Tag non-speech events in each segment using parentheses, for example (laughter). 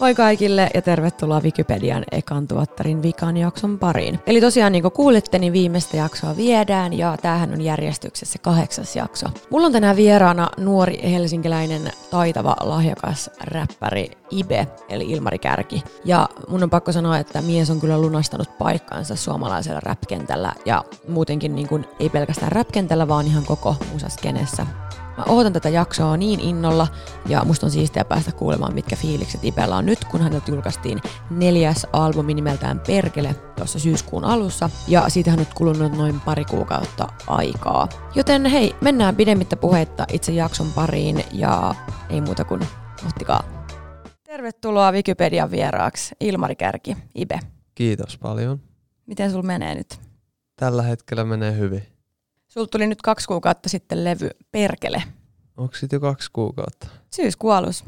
Moi kaikille ja tervetuloa Wikipedian ekan tuottarin vikan jakson pariin. Eli tosiaan niin kuin kuulitte, niin viimeistä jaksoa viedään ja tämähän on järjestyksessä kahdeksas jakso. Mulla on tänään vieraana nuori helsinkiläinen taitava lahjakas räppäri Ibe, eli Ilmari Kärki. Ja mun on pakko sanoa, että mies on kyllä lunastanut paikkaansa suomalaisella rap-kentällä ja muutenkin niin kuin, ei pelkästään rap-kentällä, vaan ihan koko musaskenessä. Mä ootan tätä jaksoa niin innolla ja musta on siistiä päästä kuulemaan, mitkä fiilikset Ipellä on nyt, kun häneltä julkaistiin neljäs albumi nimeltään Perkele tuossa syyskuun alussa ja siitä on nyt kulunut noin pari kuukautta aikaa. Joten hei, mennään pidemmittä puheitta itse jakson pariin ja ei muuta kuin ottikaa. Tervetuloa Wikipedian vieraaksi, Ilmari Kärki, Ibe. Kiitos paljon. Miten sul menee nyt? Tällä hetkellä menee hyvin. Sul tuli nyt kaksi kuukautta sitten levy Perkele. Onko sitten jo kaksi kuukautta? Syyskuun alus.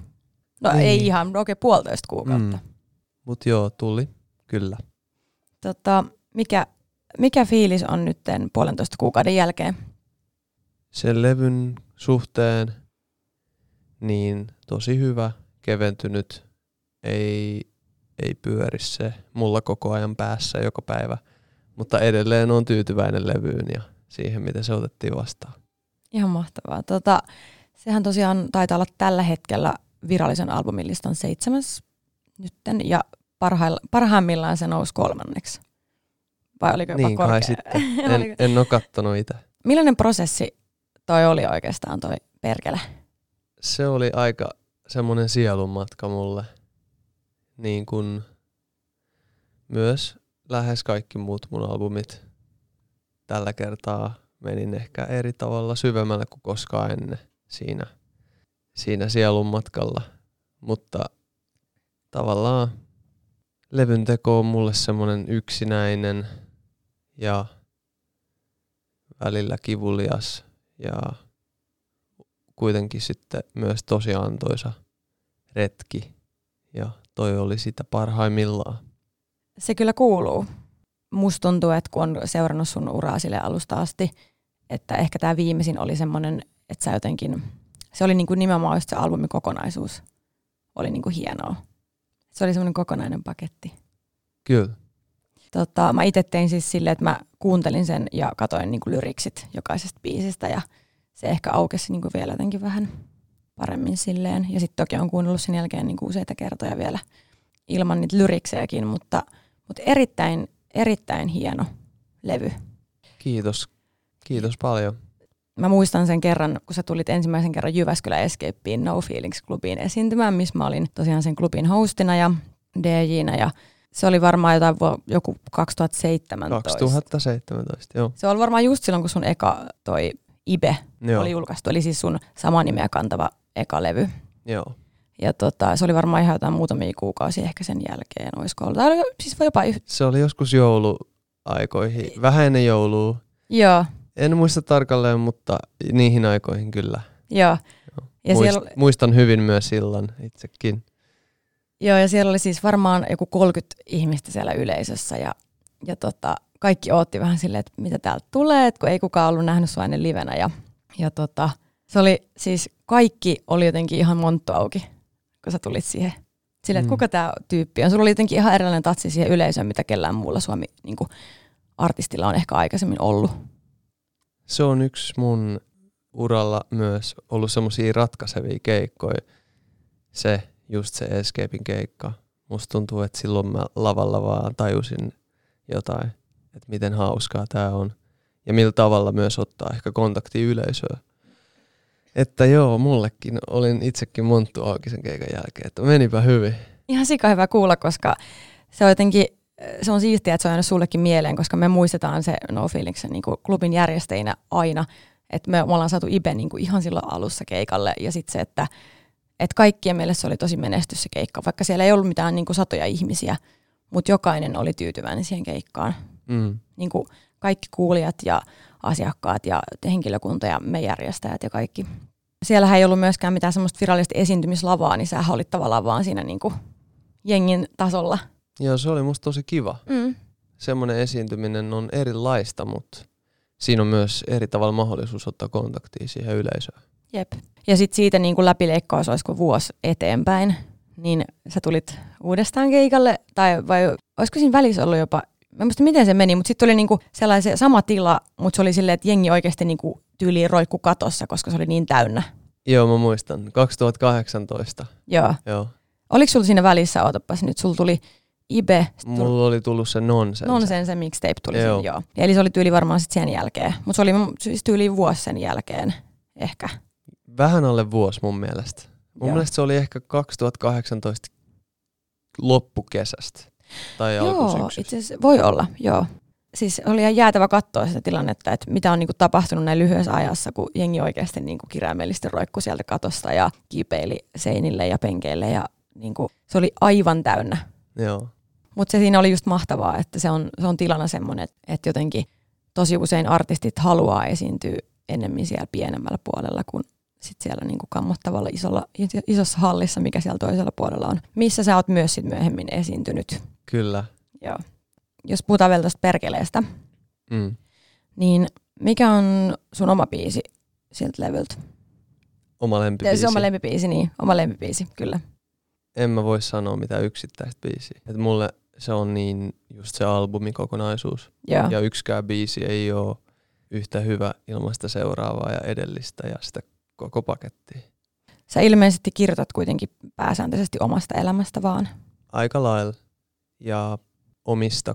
No Niin. ei ihan, no oikein puolitoista kuukautta. Mm. Mut joo, tuli. Kyllä. Tota, mikä, mikä fiilis on nyt puolentoista kuukauden jälkeen? Sen levyn suhteen niin tosi hyvä, keventynyt. Ei, ei pyöri se mulla koko ajan päässä joka päivä. Mutta edelleen on tyytyväinen levyyn ja siihen, miten se otettiin vastaan. Ihan mahtavaa. Tota, sehän tosiaan taitaa olla tällä hetkellä virallisen albumin listan seitsemäs nytten ja parhailla, parhaimmillaan se nousi kolmanneksi. Vai oliko jopa niin kai korkea? sitten. (laughs) En, en ole kattonut itse. Millainen prosessi toi oli oikeastaan toi perkele? se oli aika semmoinen sielun matka mulle. Niin kuin myös lähes kaikki muut mun albumit tällä kertaa menin ehkä eri tavalla syvemmälle kuin koskaan ennen siinä, siinä sielun matkalla. Mutta tavallaan levyn teko on mulle semmoinen yksinäinen ja välillä kivulias ja kuitenkin sitten myös tosi antoisa retki. Ja toi oli sitä parhaimmillaan. Se kyllä kuuluu. Musta tuntuu, että kun on seurannut sun uraa sille alusta asti, että ehkä tämä viimeisin oli semmoinen, että sä jotenkin, se oli niinku nimenomaan just se albumin kokonaisuus. Oli niinku hienoa. Se oli semmoinen kokonainen paketti. Kyllä. Tota, mä itse tein siis silleen, että mä kuuntelin sen ja katoin niinku lyriksit jokaisesta biisistä ja se ehkä aukesi niinku vielä jotenkin vähän paremmin silleen. Ja sitten toki on kuunnellut sen jälkeen niinku useita kertoja vielä ilman niitä lyriksejäkin, mutta, mutta erittäin, erittäin hieno levy. Kiitos. Kiitos paljon. Mä muistan sen kerran, kun sä tulit ensimmäisen kerran Jyväskylän Escapeen No Feelings klubiin esiintymään, missä mä olin tosiaan sen klubin hostina ja DJnä ja se oli varmaan jotain joku 2017. 2017, joo. Se oli varmaan just silloin, kun sun eka toi Ibe Joo, oli julkaistu, eli siis sun sama nimeä kantava eka levy. joo. Ja tota, se oli varmaan ihan jotain muutamia kuukausia ehkä sen jälkeen, olisiko ollut. Tai siis jopa yh... Se oli joskus jouluaikoihin, vähän ennen joulua. Joo, En muista tarkalleen, mutta niihin aikoihin kyllä. joo. Joo. Ja Muist, siellä, Muistan hyvin myös sillan itsekin. joo, ja siellä oli siis varmaan joku 30 ihmistä siellä yleisössä ja, ja tota, kaikki ootti vähän silleen, että mitä täältä tulee, että kun ei kukaan ollut nähnyt sua ennen livenä. Ja, ja tota, se oli siis, kaikki oli jotenkin ihan monttu auki, kun sä tulit siihen. Silleen, että Mm. kuka tämä tyyppi on. Sulla oli jotenkin ihan erilainen tatsi siihen yleisöön, mitä kellään muulla Suomi niin artistilla on ehkä aikaisemmin ollut. Se on yksi mun uralla myös ollut semmosia ratkaisevia keikkoja. Se, just se Escapein keikka. Musta tuntuu, että silloin mä lavalla vaan tajusin jotain, että miten hauskaa tää on. Ja millä tavalla myös ottaa ehkä kontakti yleisöön. Että joo, mullekin olin itsekin monttu auki sen keikan jälkeen, että menipä hyvin. Ihan sika hyvä kuulla, koska se on jotenkin, se on siistiä, että se on jäänyt sullekin mieleen, koska me muistetaan se No Feelingsen niin klubin järjestäjinä aina, että me, me ollaan saatu Ibe niin kuin ihan silloin alussa keikalle ja sitten se, että, että kaikkien mielestä se oli tosi menestys se keikka, vaikka siellä ei ollut mitään niin kuin satoja ihmisiä, mutta jokainen oli tyytyväinen siihen keikkaan. Mm. Niin kuin kaikki kuulijat ja asiakkaat ja henkilökunta ja me järjestäjät ja kaikki. Siellähän ei ollut myöskään mitään semmoista virallista esiintymislavaa, niin sähän olit tavallaan vaan siinä niin kuin jengin tasolla. Joo, se oli musta tosi kiva. Mm. Semmoinen esiintyminen on erilaista, mutta siinä on myös eri tavalla mahdollisuus ottaa kontaktia siihen yleisöön. Jep. Ja sitten siitä niin kuin läpileikkaus olisiko vuosi eteenpäin, niin sä tulit uudestaan keikalle, tai vai olisiko siinä välissä ollut jopa, mä muista miten se meni, mutta sitten tuli niinku sellainen sama tila, mutta se oli silleen, että jengi oikeasti niinku tyyliin roikku katossa, koska se oli niin täynnä. Joo, mä muistan. 2018. Joo. Joo. Oliko sulla siinä välissä, ootapas nyt, sulla tuli Ibe, tuli Mulla oli tullut se nonsense. Nonsense mixtape tuli Joo. siinä, joo. Eli se oli tyyli varmaan sitten sen jälkeen, mutta se oli siis tyyli vuosi sen jälkeen ehkä. Vähän alle vuosi mun mielestä. Mun Joo. mielestä se oli ehkä 2018 loppukesästä. Tai Joo, itse asiassa voi olla, joo. Siis oli ihan jäätävä katsoa sitä tilannetta, että mitä on niinku tapahtunut näin lyhyessä ajassa, kun jengi oikeasti niinku kirjaimellisesti roikkui sieltä katosta ja kiipeili seinille ja penkeille ja niinku, se oli aivan täynnä. Joo. Mutta se siinä oli just mahtavaa, että se on, se on tilana semmoinen, että, että jotenkin tosi usein artistit haluaa esiintyä enemmän siellä pienemmällä puolella kuin sit siellä niinku kammottavalla isolla, isossa hallissa, mikä siellä toisella puolella on. Missä sä oot myös sit myöhemmin esiintynyt. Kyllä. Joo. Jos puhutaan vielä tästä perkeleestä, Mm. niin mikä on sun oma biisi siltä levyltä? Oma lempibiisi. Se oma lempibiisi, niin. Oma lempibiisi, kyllä. en mä voi sanoa mitään yksittäistä biisiä. Et mulle se on niin just se albumikokonaisuus. Joo. Ja yksikään biisi ei ole yhtä hyvä ilman sitä seuraavaa ja edellistä ja sitä koko pakettia. Sä ilmeisesti kirjoitat kuitenkin pääsääntöisesti omasta elämästä vaan. Aika lailla. Ja omista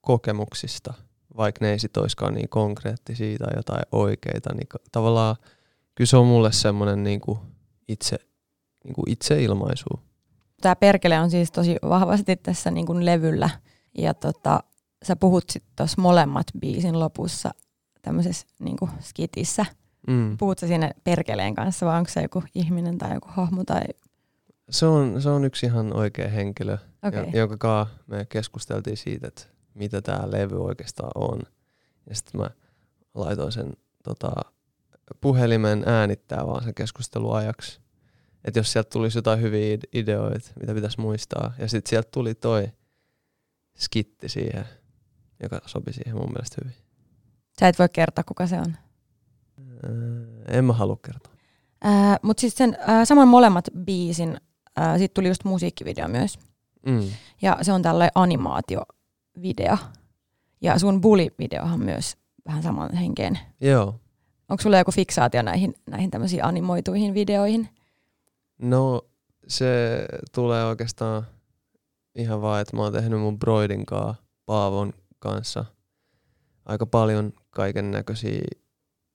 kokemuksista, vaikka ne ei sit oiskaan niin konkreettisia tai jotain oikeita, niin tavallaan kyllä se on mulle semmoinen niinku itse, niinku itseilmaisu. Tämä perkele on siis tosi vahvasti tässä niin kuin levyllä. Ja tota, sä puhut sitten tuossa molemmat biisin lopussa tämmöisessä niin kuin skitissä. Mm. Puhut sä siinä perkeleen kanssa vai onko se joku ihminen tai joku hahmo tai... Se, on, se on yksi ihan oikea henkilö, okay. jonka kanssa me keskusteltiin siitä, että mitä tämä levy oikeastaan on. Ja sitten mä laitoin sen tota, puhelimen äänittää vaan sen keskusteluajaksi. Että jos sieltä tulisi jotain hyviä ide- ideoita, mitä pitäisi muistaa. Ja sitten sieltä tuli toi skitti siihen, joka sopi siihen mun mielestä hyvin. Sä et voi kertoa, kuka se on. Ää, en mä halua kertoa. Ää, Mutta sitten sen ää, saman molemmat biisin, ää, siitä tuli just musiikkivideo myös. Mm. Ja se on tällainen animaatiovideo. Ja sun Bully-videohan myös vähän saman henkeen. Joo. Onko sulla joku fiksaatio näihin, näihin tämmöisiin animoituihin videoihin? No se tulee oikeastaan ihan vaan, että mä oon tehnyt mun broidin kaa, Paavon kanssa aika paljon kaiken näköisiä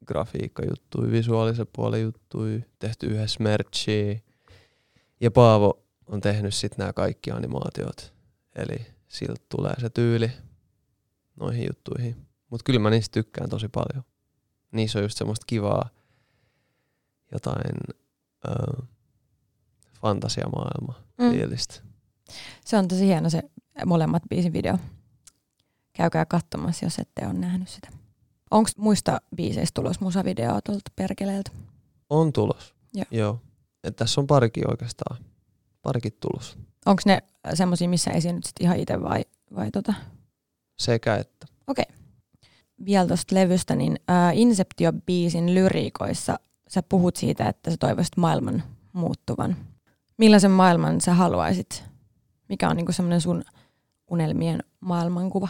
grafiikkajuttuja, visuaalisen puolen juttuja, tehty yhdessä merchia. Ja Paavo on tehnyt sitten nämä kaikki animaatiot. Eli siltä tulee se tyyli noihin juttuihin. Mutta kyllä mä niistä tykkään tosi paljon. Niissä on just semmoista kivaa jotain öö, fantasiamaailmaa Mm. fiilistä. Se on tosi hieno se molemmat biisin video. Käykää katsomassa, jos ette ole nähnyt sitä. Onko muista biiseistä tulos musavideoa tuolta perkeleeltä? On tulos. Joo. Joo. Et tässä on parikin oikeastaan. Parikin tulos. Onko ne semmoisia, missä esiinnyt sit ihan itse vai, vai tota? Sekä että. Vielä tuosta levystä, niin ää, Inceptio-biisin lyriikoissa sä puhut siitä, että sä toivoisit maailman muuttuvan. Millaisen maailman sä haluaisit? Mikä on niinku semmoinen sun unelmien maailmankuva?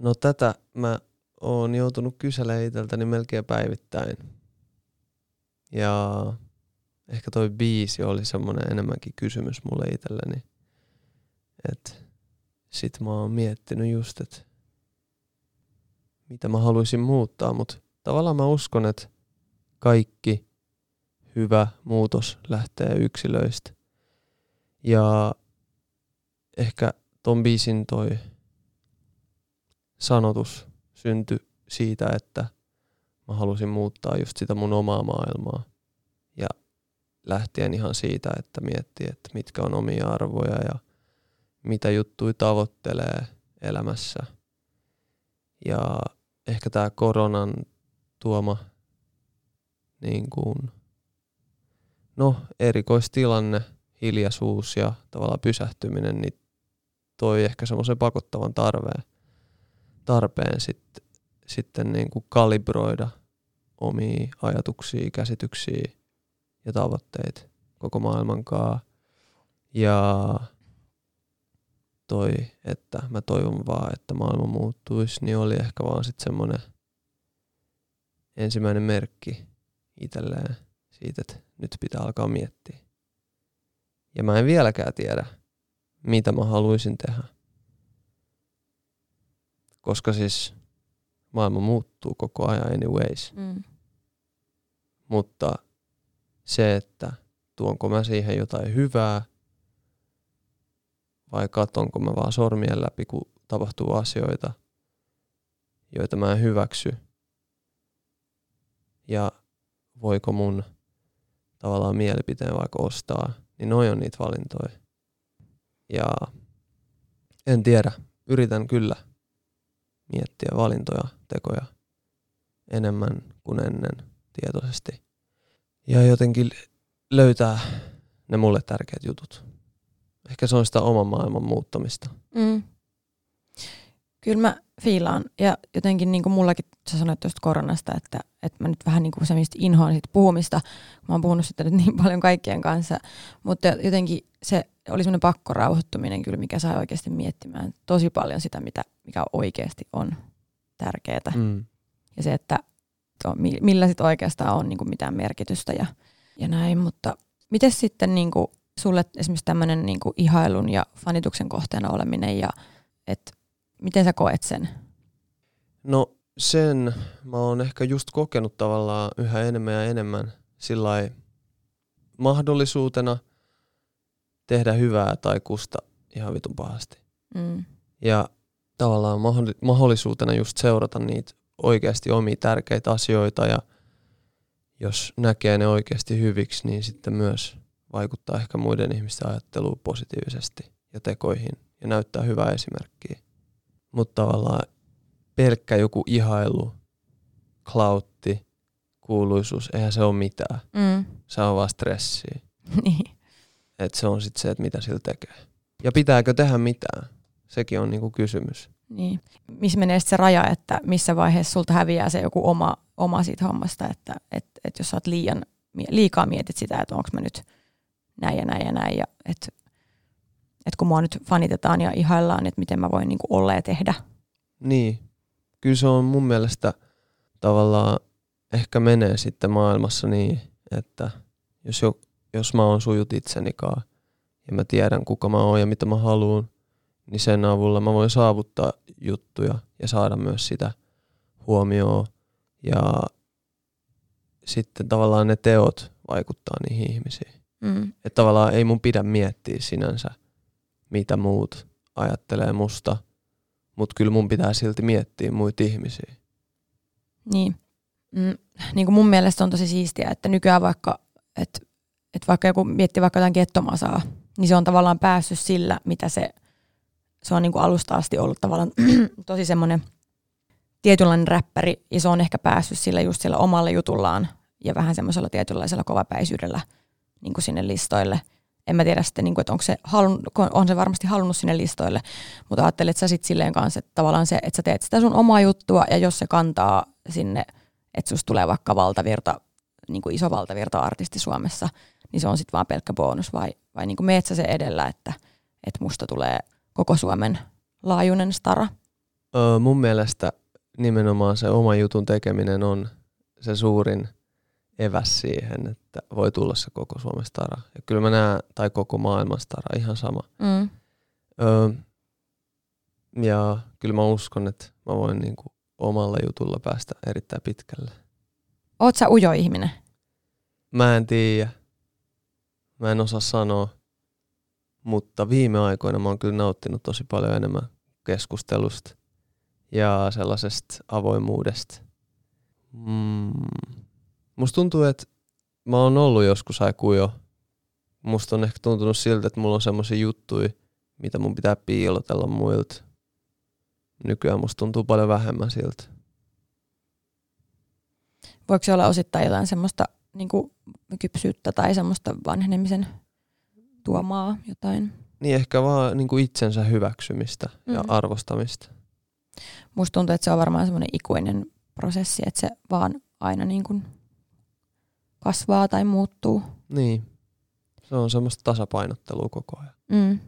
No tätä mä oon joutunut kyselemään itseltäni melkein päivittäin. Ja ehkä toi biisi oli semmonen enemmänkin kysymys mulle itselleni. että sit mä oon miettinyt just, että mitä mä haluaisin muuttaa, mutta tavallaan mä uskon, että kaikki hyvä muutos lähtee yksilöistä. Ja ehkä ton biisin toi sanotus syntyi siitä, että mä halusin muuttaa just sitä mun omaa maailmaa. Ja lähtien ihan siitä, että miettii, että mitkä on omia arvoja ja mitä juttuja tavoittelee elämässä. Ja ehkä tämä koronan tuoma niin kuin, no, erikoistilanne, hiljaisuus ja tavallaan pysähtyminen, niin toi ehkä semmoisen pakottavan tarpeen, tarpeen sit, sitten niin kuin kalibroida omia ajatuksia, käsityksiä ja tavoitteita koko maailman kanssa. Ja toi, että mä toivon vaan, että maailma muuttuisi, niin oli ehkä vaan sitten semmoinen ensimmäinen merkki itselleen siitä, että nyt pitää alkaa miettiä. Ja mä en vieläkään tiedä, mitä mä haluaisin tehdä. Koska siis maailma muuttuu koko ajan anyways. Mm. Mutta se, että tuonko mä siihen jotain hyvää vai katonko mä vaan sormien läpi, kun tapahtuu asioita, joita mä en hyväksy. Ja voiko mun tavallaan mielipiteen vaikka ostaa, niin noi on niitä valintoja. Ja en tiedä, yritän kyllä miettiä valintoja, tekoja enemmän kuin ennen tietoisesti. Ja jotenkin löytää ne mulle tärkeät jutut. Ehkä se on sitä oman maailman muuttamista. Mm. Kyllä mä fiilaan. Ja jotenkin niin kuin mullakin, sä sanoit tuosta koronasta, että, että mä nyt vähän niin kuin semmoista inhoan siitä puhumista. Mä oon puhunut sitä nyt niin (laughs) paljon kaikkien kanssa. Mutta jotenkin se oli semmoinen pakko rauhoittuminen kyllä, mikä sai oikeasti miettimään tosi paljon sitä, mitä, mikä oikeasti on tärkeää. Mm. Ja se, että millä sitten oikeastaan on niin kuin mitään merkitystä ja, ja näin. Mutta miten sitten niin kuin sulle esimerkiksi tämmöinen niin kuin ihailun ja fanituksen kohteena oleminen ja että miten sä koet sen? No sen mä oon ehkä just kokenut tavallaan yhä enemmän ja enemmän sillä mahdollisuutena tehdä hyvää tai kusta ihan vitun pahasti. Mm. Ja tavallaan mahdollisuutena just seurata niitä oikeasti omia tärkeitä asioita ja jos näkee ne oikeasti hyviksi, niin sitten myös vaikuttaa ehkä muiden ihmisten ajatteluun positiivisesti ja tekoihin ja näyttää hyvää esimerkkiä. Mutta tavallaan pelkkä joku ihailu, klautti, kuuluisuus, eihän se ole mitään. Mm. Se on vaan stressiä. (laughs) niin. Et se on sitten se, että mitä sillä tekee. Ja pitääkö tehdä mitään? Sekin on niinku kysymys. Niin. Missä menee se raja, että missä vaiheessa sulta häviää se joku oma, oma siitä hommasta, että et, et jos sä oot liian, liikaa mietit sitä, että onko mä nyt näin ja näin ja näin, ja että et kun mua nyt fanitetaan ja ihaillaan, että miten mä voin niinku olla ja tehdä. Niin. Kyllä se on mun mielestä tavallaan ehkä menee sitten maailmassa niin, että jos, jo, jos mä oon sujut itsenikaan ja mä tiedän kuka mä oon ja mitä mä haluan, niin sen avulla mä voin saavuttaa juttuja ja saada myös sitä huomioon. Ja sitten tavallaan ne teot vaikuttaa niihin ihmisiin. Mm. Että tavallaan ei mun pidä miettiä sinänsä, mitä muut ajattelee musta, mutta kyllä mun pitää silti miettiä muita ihmisiä. Niin. Mm, niin kuin mun mielestä on tosi siistiä, että nykyään vaikka, että et vaikka joku miettii vaikka jotain kettomasaa, niin se on tavallaan päässyt sillä, mitä se, se on niin kuin alusta asti ollut tavallaan (clears throat) tosi semmoinen tietynlainen räppäri, ja se on ehkä päässyt sillä just sillä omalla jutullaan ja vähän semmoisella tietynlaisella kovapäisyydellä niin kuin sinne listoille. En mä tiedä sitten, niin kuin, että onko se halun, on se varmasti halunnut sinne listoille, mutta ajattelet sä sitten silleen kanssa, että tavallaan se, että sä teet sitä sun omaa juttua ja jos se kantaa sinne, että susta tulee vaikka valtavirta, niin kuin iso valtavirta-artisti Suomessa, niin se on sitten vaan pelkkä bonus vai, vai niin kuin meet sä se edellä, että, että musta tulee koko Suomen laajuinen stara? Öö, mun mielestä nimenomaan se oma jutun tekeminen on se suurin eväs siihen, että voi tulla se koko Suomen stara. Ja kyllä mä näen, tai koko maailman stara, ihan sama. Mm. Öö, ja kyllä mä uskon, että mä voin niinku omalla jutulla päästä erittäin pitkälle. Oot sä ujo ihminen? Mä en tiedä. Mä en osaa sanoa. Mutta viime aikoina mä oon kyllä nauttinut tosi paljon enemmän keskustelusta ja sellaisesta avoimuudesta. Mm. Musta tuntuu, että mä oon ollut joskus aikujo. Musta on ehkä tuntunut siltä, että mulla on semmoisia juttuja, mitä mun pitää piilotella muilta. Nykyään musta tuntuu paljon vähemmän siltä. Voiko se olla osittain jotain semmoista niin kuin kypsyyttä tai semmoista vanhenemisen tuomaa jotain? Niin ehkä vaan niin kuin itsensä hyväksymistä mm. ja arvostamista. Musta tuntuu, että se on varmaan semmoinen ikuinen prosessi, että se vaan aina niin kuin kasvaa tai muuttuu. Niin. Se on semmoista tasapainottelua koko ajan. Mm.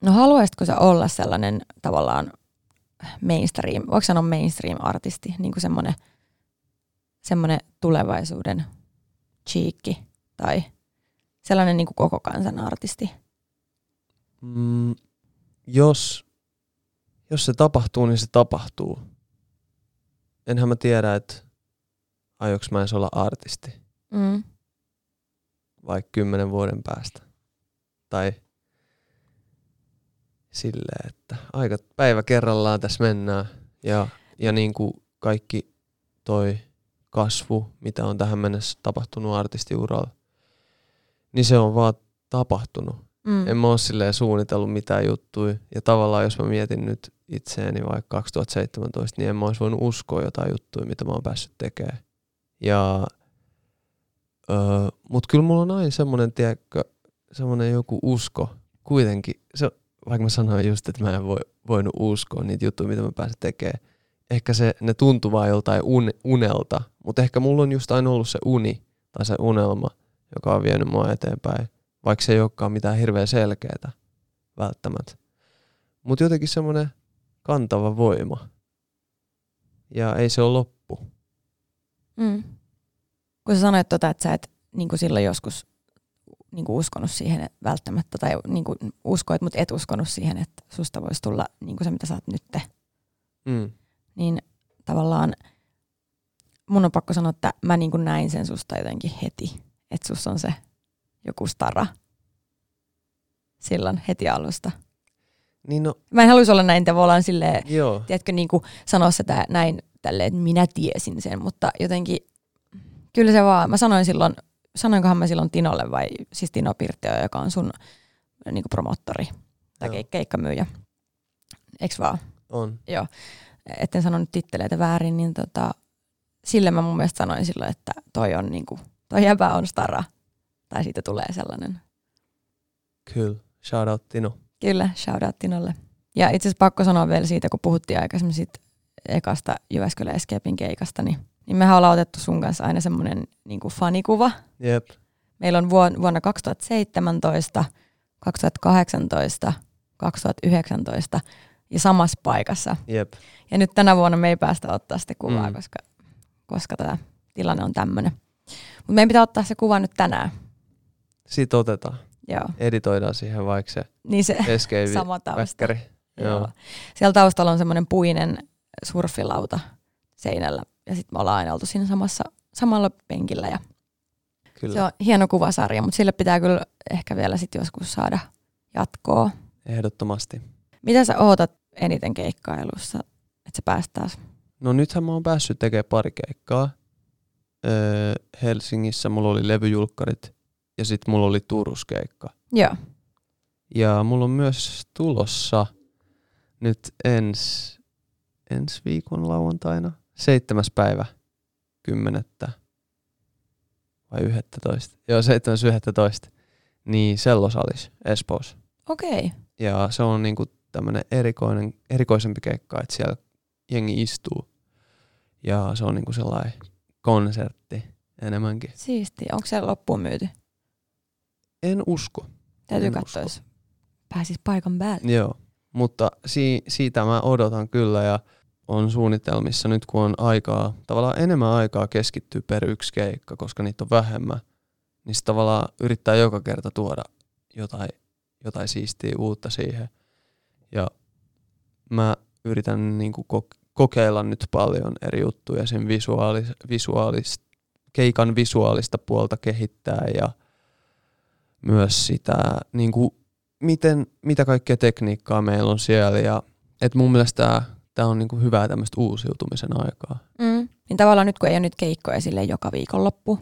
No haluaisitko sä olla sellainen tavallaan mainstream, voiko sanoa mainstream-artisti, niin kuin semmoinen, semmoinen tulevaisuuden chiikki tai sellainen niin kuin koko kansan artisti? Mm, jos, jos se tapahtuu, niin se tapahtuu. Enhän mä tiedä, että aioks mä edes olla artisti. Mm. vaikka kymmenen vuoden päästä. Tai silleen, että aika päivä kerrallaan tässä mennään. Ja, ja niin kuin kaikki toi kasvu, mitä on tähän mennessä tapahtunut artistiuralla, niin se on vaan tapahtunut. Mm. En mä oo silleen suunnitellut mitään juttuja. Ja tavallaan jos mä mietin nyt itseäni vaikka 2017, niin en mä olisi voinut uskoa jotain juttuja, mitä mä oon päässyt tekemään. Ja, öö, mut kyllä mulla on aina semmonen, tiedätkö, semmonen joku usko kuitenkin. Se, vaikka mä sanoin just, että mä en voi, voinut uskoa niitä juttuja, mitä mä pääsin tekemään. Ehkä se, ne tuntuu vaan joltain un, unelta, mutta ehkä mulla on just aina ollut se uni tai se unelma, joka on vienyt mua eteenpäin vaikka se ei olekaan mitään hirveän selkeää välttämättä. Mutta jotenkin semmoinen kantava voima. Ja ei se ole loppu. Mm. Kun sä sanoit tota, että sä et niin kuin silloin joskus niin kuin uskonut siihen välttämättä, tai niin kuin uskoit, mutta et uskonut siihen, että susta voisi tulla niin kuin se, mitä sä oot nyt, Mm. niin tavallaan mun on pakko sanoa, että mä niin kuin näin sen susta jotenkin heti, että sus on se joku stara silloin heti alusta. Niin no, Mä en haluaisi olla näin tavallaan silleen, joo. tiedätkö, niin kuin sanoa sitä näin tälleen, että minä tiesin sen, mutta jotenkin kyllä se vaan, mä sanoin silloin, sanoinkohan mä silloin Tinolle vai siis Tino Pirtio, joka on sun niin kuin promottori tai Joo. keik- keikkamyyjä, eiks vaan? On. Etten sano nyt titteleitä väärin, niin tota, sille mä mun mielestä sanoin silloin, että toi on niinku, toi jäbä on stara. Tai siitä tulee sellainen. Kyllä. Shout out Tino. Kyllä, shout out Tinolle. Ja itse asiassa pakko sanoa vielä siitä, kun puhuttiin aikaisemmin siitä ekasta Jyväskylän Escapein keikasta, niin, niin mehän ollaan otettu sun kanssa aina semmoinen niin fanikuva. Jep. Meillä on vuonna, vuonna 2017, 2018, 2019 ja samassa paikassa. Jep. Ja nyt tänä vuonna me ei päästä ottaa sitä kuvaa, Mm. koska, koska tämä tilanne on tämmöinen. Mutta meidän pitää ottaa se kuva nyt tänään. Sitten otetaan. Joo. Editoidaan siihen vaikka se Niin se (laughs) escape sama tausta. väkkäri. Joo. Joo. Siellä taustalla on semmoinen puinen surfilauta seinällä. Ja sitten me ollaan aina oltu siinä samassa, samalla penkillä. Ja Kyllä. se on hieno kuvasarja, mutta sille pitää kyllä ehkä vielä sitten joskus saada jatkoa. Ehdottomasti. Mitä sä ootat eniten keikkailussa, että sä pääst taas? No nythän mä oon päässyt tekemään pari keikkaa. Öö, Helsingissä mulla oli levyjulkkarit ja sitten mulla oli Turuskeikka. Joo. Ja mulla on myös tulossa nyt ens, ensi viikon lauantaina, seitsemäs päivä, kymmenettä vai yhdettätoista. Joo, seitsemäs yhdettätoista. Niin sellosalis Espoossa. Okei. Okay. Ja se on niinku tämmönen erikoinen, erikoisempi keikka, että siellä jengi istuu. Ja se on niinku sellainen konsertti enemmänkin. Siisti. Onko se loppuun myyty? En usko. Täytyy En katsoa, usko. jos pääsis paikan päälle. Joo, mutta si- siitä mä odotan kyllä ja on suunnitelmissa nyt kun on aikaa, tavallaan enemmän aikaa keskittyä per yksi keikka, koska niitä on vähemmän, niin tavallaan yrittää joka kerta tuoda jotain, jotain siistiä uutta siihen. Ja mä yritän niinku kok- kokeilla nyt paljon eri juttuja sen visuaalis- visuaalis- keikan visuaalista puolta kehittää ja myös sitä niinku miten, mitä kaikkea tekniikkaa meillä on siellä ja et mun mielestä tämä on niinku hyvää tämmöistä uusiutumisen aikaa. Mm. Niin tavallaan nyt kun ei ole nyt keikkoja sille joka viikonloppu,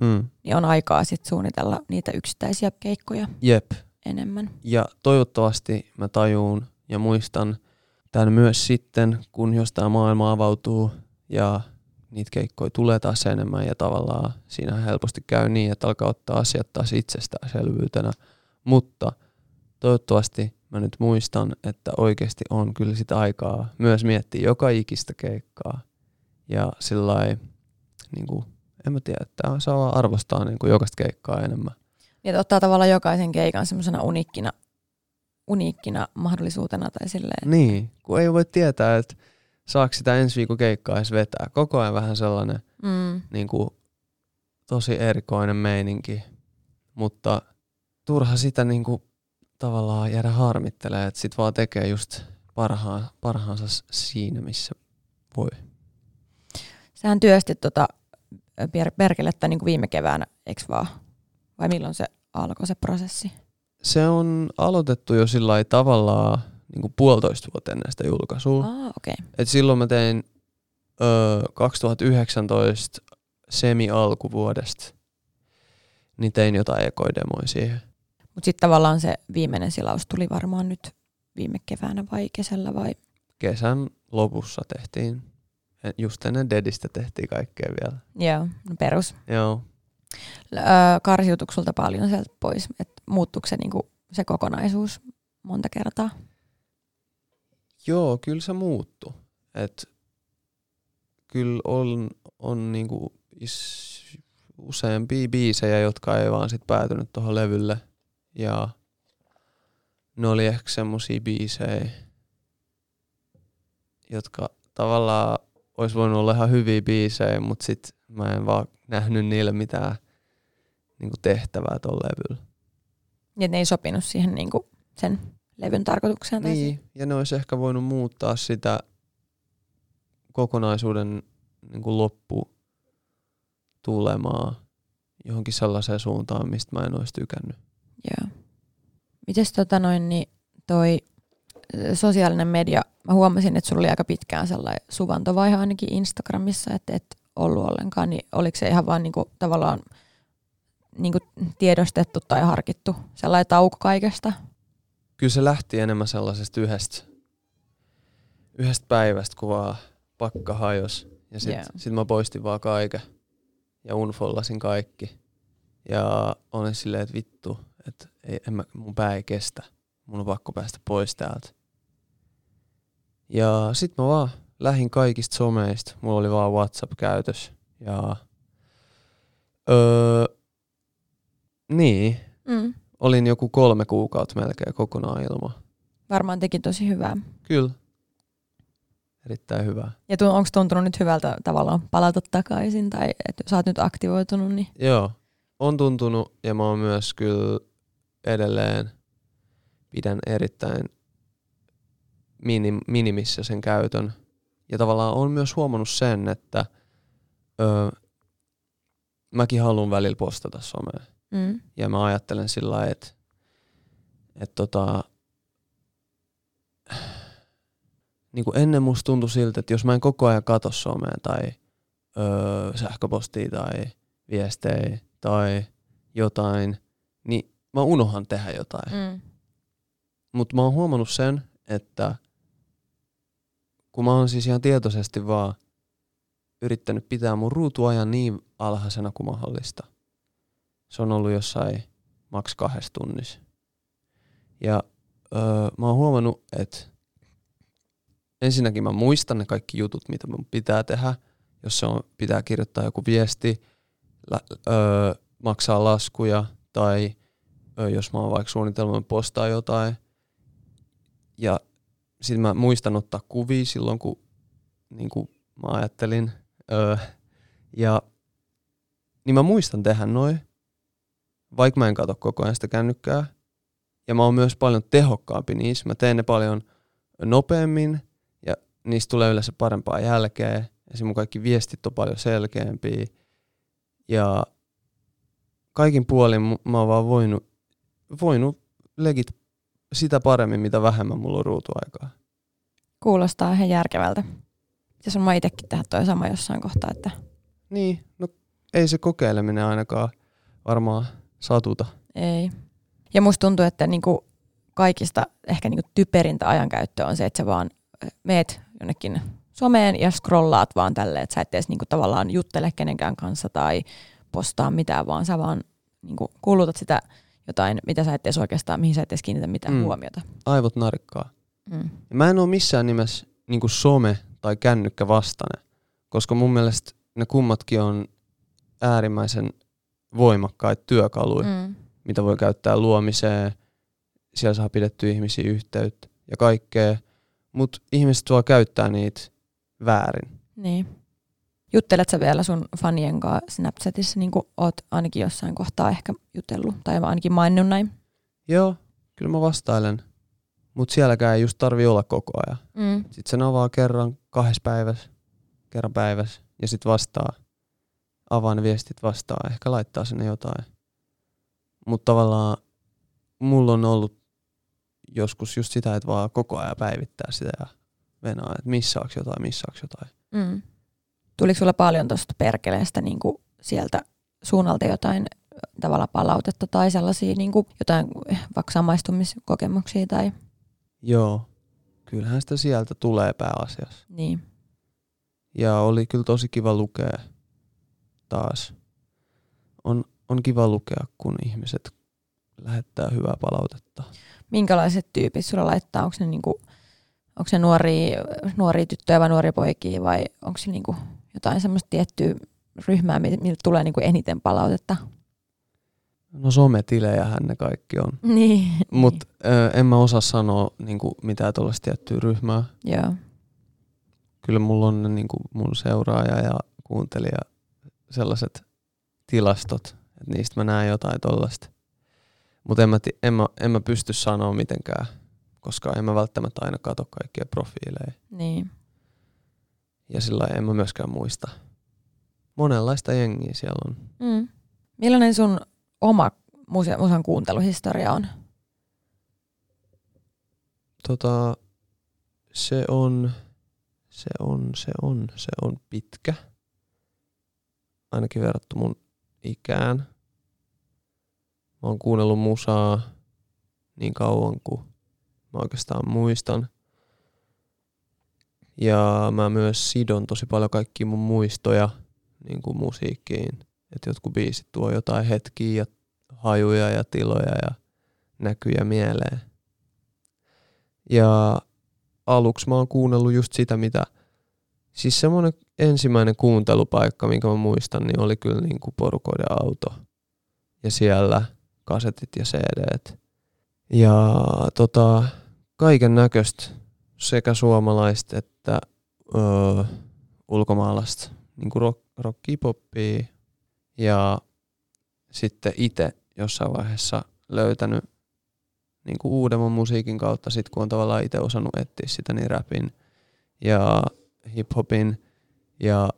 Mm. niin on aikaa sit suunnitella niitä yksittäisiä keikkoja Jep. enemmän. Ja toivottavasti mä tajuun ja muistan tämän myös sitten, kun jos tämä maailma avautuu ja niitä keikkoja tulee taas enemmän ja tavallaan siinä helposti käy niin, että alkaa ottaa asiat taas itsestäänselvyytenä. Mutta toivottavasti mä nyt muistan, että oikeasti on kyllä sitä aikaa myös miettiä joka ikistä keikkaa. Ja sillä niin kuin, en mä tiedä, että saa arvostaa niin kuin jokaista keikkaa enemmän. Ja ottaa tavallaan jokaisen keikan semmoisena uniikkina, uniikkina mahdollisuutena tai silleen. Niin, kun ei voi tietää, että saako sitä ensi viikon keikkaa edes vetää. Koko ajan vähän sellainen Mm. niin kuin, tosi erikoinen meininki, mutta turha sitä niin kuin, tavallaan jäädä harmittelemaan, että sit vaan tekee just parhaan, parhaansa siinä, missä voi. Sähän työstit tota per- perkelettä niin kuin viime keväänä, eikö vaan? Vai milloin se alkoi se prosessi? Se on aloitettu jo sillä tavallaan niin kuin puolitoista vuotta ennen sitä julkaisua. Ah. Okay. Et silloin mä tein ö, 2019 semi-alkuvuodesta, niin tein jotain ekoidemoja siihen. Mutta sitten tavallaan se viimeinen silaus tuli varmaan nyt viime keväänä vai kesällä vai? Kesän lopussa tehtiin, just ennen Dedistä tehtiin kaikkea vielä. Joo, no perus. Joo. Öö, karsiutuiko sulta paljon sieltä pois? Et muuttuiko se, niinku, se kokonaisuus monta kertaa? Joo, kyllä se muuttu. Et kyllä on, on niinku is, useampia biisejä, jotka ei vaan sit päätynyt tuohon levylle. Ja ne oli ehkä semmosia biisejä, jotka tavallaan olisi voinut olla ihan hyviä biisejä, mutta sit mä en vaan nähnyt niille mitään niinku tehtävää tuolla levyllä. Niin, ne ei sopinut siihen niinku, sen levyn tarkoitukseen. Tai. Niin, ja ne olisi ehkä voinut muuttaa sitä kokonaisuuden niin kuin lopputulemaa johonkin sellaiseen suuntaan, mistä mä en olisi tykännyt. Joo. Mites tota noin, niin toi sosiaalinen media, mä huomasin, että sulla oli aika pitkään sellainen suvantovaihe ainakin Instagramissa, että et ollut ollenkaan, niin oliko se ihan vaan niinku, tavallaan niinku tiedostettu tai harkittu sellainen tauko kaikesta? Kyllä se lähti enemmän sellaisesta yhdestä, yhdestä päivästä, kun vaan pakka hajos. Ja sitten Joo. sit mä poistin vaan kaiken ja unfollasin kaikki. Ja olin silleen, että vittu, että ei, en mä, mun pää ei kestä. Mun on pakko päästä pois täältä. Ja sit mä vaan lähin kaikista someista. Mulla oli vaan WhatsApp käytös. Ja öö, niin, Mm. olin joku kolme kuukautta melkein kokonaan ilman. Varmaan teki tosi hyvää. Kyllä. Erittäin hyvä. Ja tu- onko tuntunut nyt hyvältä tavallaan palata takaisin tai että sä oot nyt aktivoitunut, niin Joo, on tuntunut ja mä oon myös kyllä edelleen pidän erittäin minim, minimissä sen käytön. Ja tavallaan on myös huomannut sen, että ö, mäkin haluan välillä postata somea. mm. Ja mä ajattelen sillä lailla, että, että tota, niin kuin ennen musta tuntui siltä, että jos mä en koko ajan katso somea tai öö, sähköpostia tai viestejä tai jotain, niin mä unohan tehdä jotain. Mm. Mutta mä oon huomannut sen, että kun mä oon siis ihan tietoisesti vaan yrittänyt pitää mun ruutuajan niin alhaisena kuin mahdollista. Se on ollut jossain maks kahdessa tunnissa. Ja öö, mä oon huomannut, että ensinnäkin mä muistan ne kaikki jutut, mitä mun pitää tehdä. Jos se on, pitää kirjoittaa joku viesti, lä, öö, maksaa laskuja tai jos mä oon vaikka suunnitelman postaa jotain. Ja sitten mä muistan ottaa kuvia silloin, kun, niin kuin mä ajattelin. Öö, ja niin mä muistan tehdä noin, vaikka mä en katso koko ajan sitä kännykkää. Ja mä oon myös paljon tehokkaampi niissä. Mä teen ne paljon nopeammin ja niistä tulee yleensä parempaa jälkeä. Esimerkiksi mun kaikki viestit on paljon selkeämpiä. Ja kaikin puolin mä oon vaan voinut, voinut legit sitä paremmin, mitä vähemmän mulla on ruutuaikaa. kuulostaa ihan järkevältä. Pitäisi varmaan itsekin tehdä toi sama jossain kohtaa, että Niin, no ei se kokeileminen ainakaan varmaan satuta. ei. Ja musta tuntuu, että niinku kaikista ehkä niinku typerintä ajankäyttöä on se, että sä vaan meet jonnekin someen ja scrollaat vaan tälleen, että sä et edes niinku tavallaan juttele kenenkään kanssa tai postaa mitään, vaan sä vaan niinku kulutat sitä jotain, mitä sä et edes oikeastaan, mihin sä et edes kiinnitä mitään Mm. huomiota. Aivot narkkaa. Mm. Mä en ole missään nimessä niin some tai kännykkä vastainen, koska mun mielestä ne kummatkin on äärimmäisen voimakkaita työkaluja. Mm. Mitä voi käyttää luomiseen. Siellä saa pidettyä ihmisiä yhteyttä ja kaikkea. Mutta ihmiset voi käyttää niitä väärin. Niin. Juttelet sä vielä sun fanien kanssa Snapchatissa, niin kuin oot ainakin jossain kohtaa ehkä jutellut, tai ainakin maininnut näin? Joo, kyllä mä vastailen. Mutta sielläkään ei just tarvi olla koko ajan. Mm. Sitten sen avaa kerran kahdessa päivässä, kerran päivässä, ja sitten vastaa. Avaa ne viestit vastaan, ehkä laittaa sinne jotain. Mutta tavallaan mulla on ollut joskus just sitä, että vaan koko ajan päivittää sitä ja venaa, että missaaks jotain, missaaks jotain. Mm. Tuliko sulla paljon tuosta perkeleestä niin kuin sieltä suunnalta jotain tavalla palautetta tai sellaisia niin kuin jotain vaikka samaistumiskokemuksia tai Joo, kyllähän sitä sieltä tulee pääasiassa. niin. Ja oli kyllä tosi kiva lukea taas. On, on kiva lukea, kun ihmiset lähettää hyvää palautetta. Minkälaiset tyypit sulla laittaa? Onko ne, niin kuin, onko ne nuoria, nuoria tyttöjä vai nuoria poikia vai onko se niin kuin jotain semmoista tiettyä ryhmää, mi- miltä tulee niin kuin eniten palautetta? No sometilejähän ne kaikki on. (laughs) Niin. Mutta en mä osaa sanoa niinku, mitään tuollaista tiettyä ryhmää. Joo. Kyllä mulla on ne, niinku, mun seuraaja ja kuuntelija sellaiset tilastot, että niistä mä näen jotain tollasta. Mutta en, mä en, mä, en mä pysty sanoa mitenkään, koska en mä välttämättä aina katso kaikkia profiileja. Niin. Ja sillä en mä myöskään muista. Monenlaista jengiä siellä on. Mm. Millainen sun oma muse- musan kuunteluhistoria on? Tota, se on, se on, se on, se on pitkä. Ainakin verrattu mun ikään. Mä oon kuunnellut musaa niin kauan kuin mä oikeastaan muistan. Ja mä myös sidon tosi paljon kaikkia mun muistoja niin kuin musiikkiin. Että jotkut biisit tuo jotain hetkiä ja hajuja ja tiloja ja näkyjä mieleen. Ja aluksi mä oon kuunnellut just sitä, mitä... Siis semmoinen ensimmäinen kuuntelupaikka, minkä mä muistan, niin oli kyllä niin kuin porukoiden auto. Ja siellä kasetit ja CDt. Ja tota, kaiken näköistä sekä suomalaista että öö, ulkomaalaista niin kuin rock, poppia. Ja sitten itse jossain vaiheessa löytänyt niin kuin uudemman musiikin kautta, sit kun on tavallaan itse osannut etsiä sitä, niin rapin ja hiphopin ja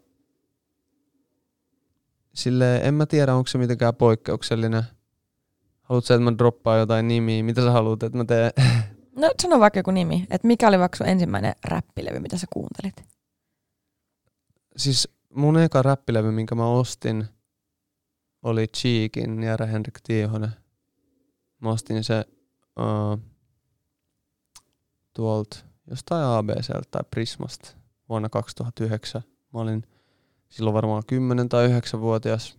sille en mä tiedä, onko se mitenkään poikkeuksellinen. Haluatko että mä droppaan jotain nimiä? Mitä sä haluat, että mä teen? (laughs) No sano vaikka joku nimi. Et mikä oli vaikka sun ensimmäinen räppilevy, mitä sä kuuntelit? siis mun eka räppilevy, minkä mä ostin, oli Cheekin Jere Henrik Tiihonen. Mä ostin se uh, tuolta jostain ABCltä tai Prismasta vuonna 2009. Mä olin silloin varmaan 10 tai 9-vuotias.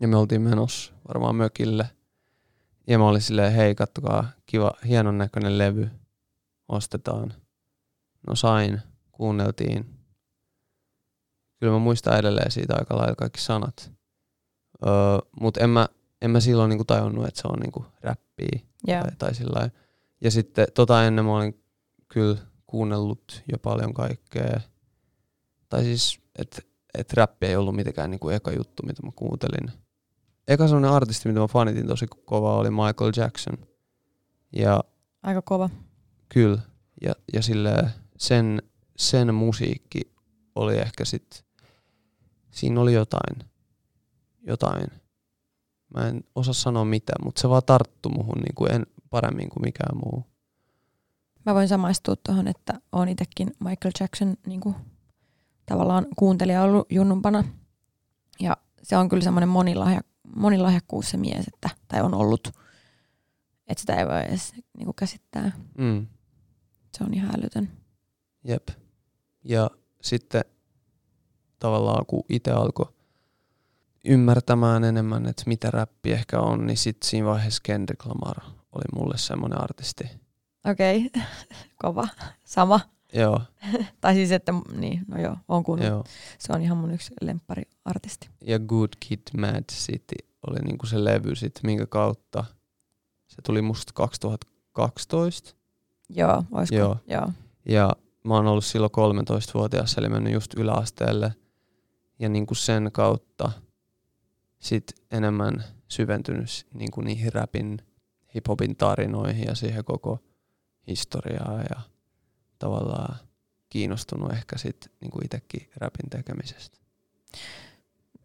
Ja me oltiin menossa varmaan mökille. Ja mä olin silleen, hei kattokaa, kiva, hienon näköinen levy. Ostetaan. No sain, kuunneltiin. Kyllä mä muistan edelleen siitä aika lailla kaikki sanat. Öö, Mutta en mä, en mä silloin niinku tajunnut, että se on niinku räppiä Joo. tai, tai sillä. Ja sitten tota ennen mä olin kyllä kuunnellut jo paljon kaikkea. Tai siis, että et räppi ei ollut mitenkään niinku eka juttu, mitä mä kuuntelin. Eka sellainen artisti, mitä mä fanitin tosi kovaa, oli Michael Jackson. Ja Aika kova. kyllä, ja, ja sille sen, sen musiikki oli ehkä sit, siinä oli jotain, jotain. Mä en osaa sanoa mitä, mutta se vaan tarttu muhun niin kuin en, paremmin kuin mikään muu. Mä voin samaistua tuohon, että on itsekin Michael Jackson niin kuin, tavallaan kuuntelija ollut junnumpana. Ja se on kyllä semmoinen monilahja, monilahjakkuus se mies, että, tai on ollut, että sitä ei voi edes niin kuin käsittää. Mm. Se on ihan älytön. Jep. Ja sitten tavallaan kun itse alkoi ymmärtämään enemmän, että mitä räppi ehkä on, niin sitten siinä vaiheessa Kendrick Lamar oli mulle semmoinen artisti. Okei, okay. (laughs) kova. Sama. Joo, (laughs) Tai siis, että niin, no joo, on kun joo. se on ihan mun yksi lemppariartisti. Ja Good Kid, Mad City oli niinku se levy sit, minkä kautta se tuli musta 2012. Joo, olisiko? Joo. Joo. Ja mä oon ollut silloin 13-vuotias, eli mennyt just yläasteelle. Ja niinku sen kautta sit enemmän syventynyt niinku niihin rapin, hiphopin tarinoihin ja siihen koko historiaan ja tavallaan kiinnostunut ehkä sit niinku itekin rapin tekemisestä.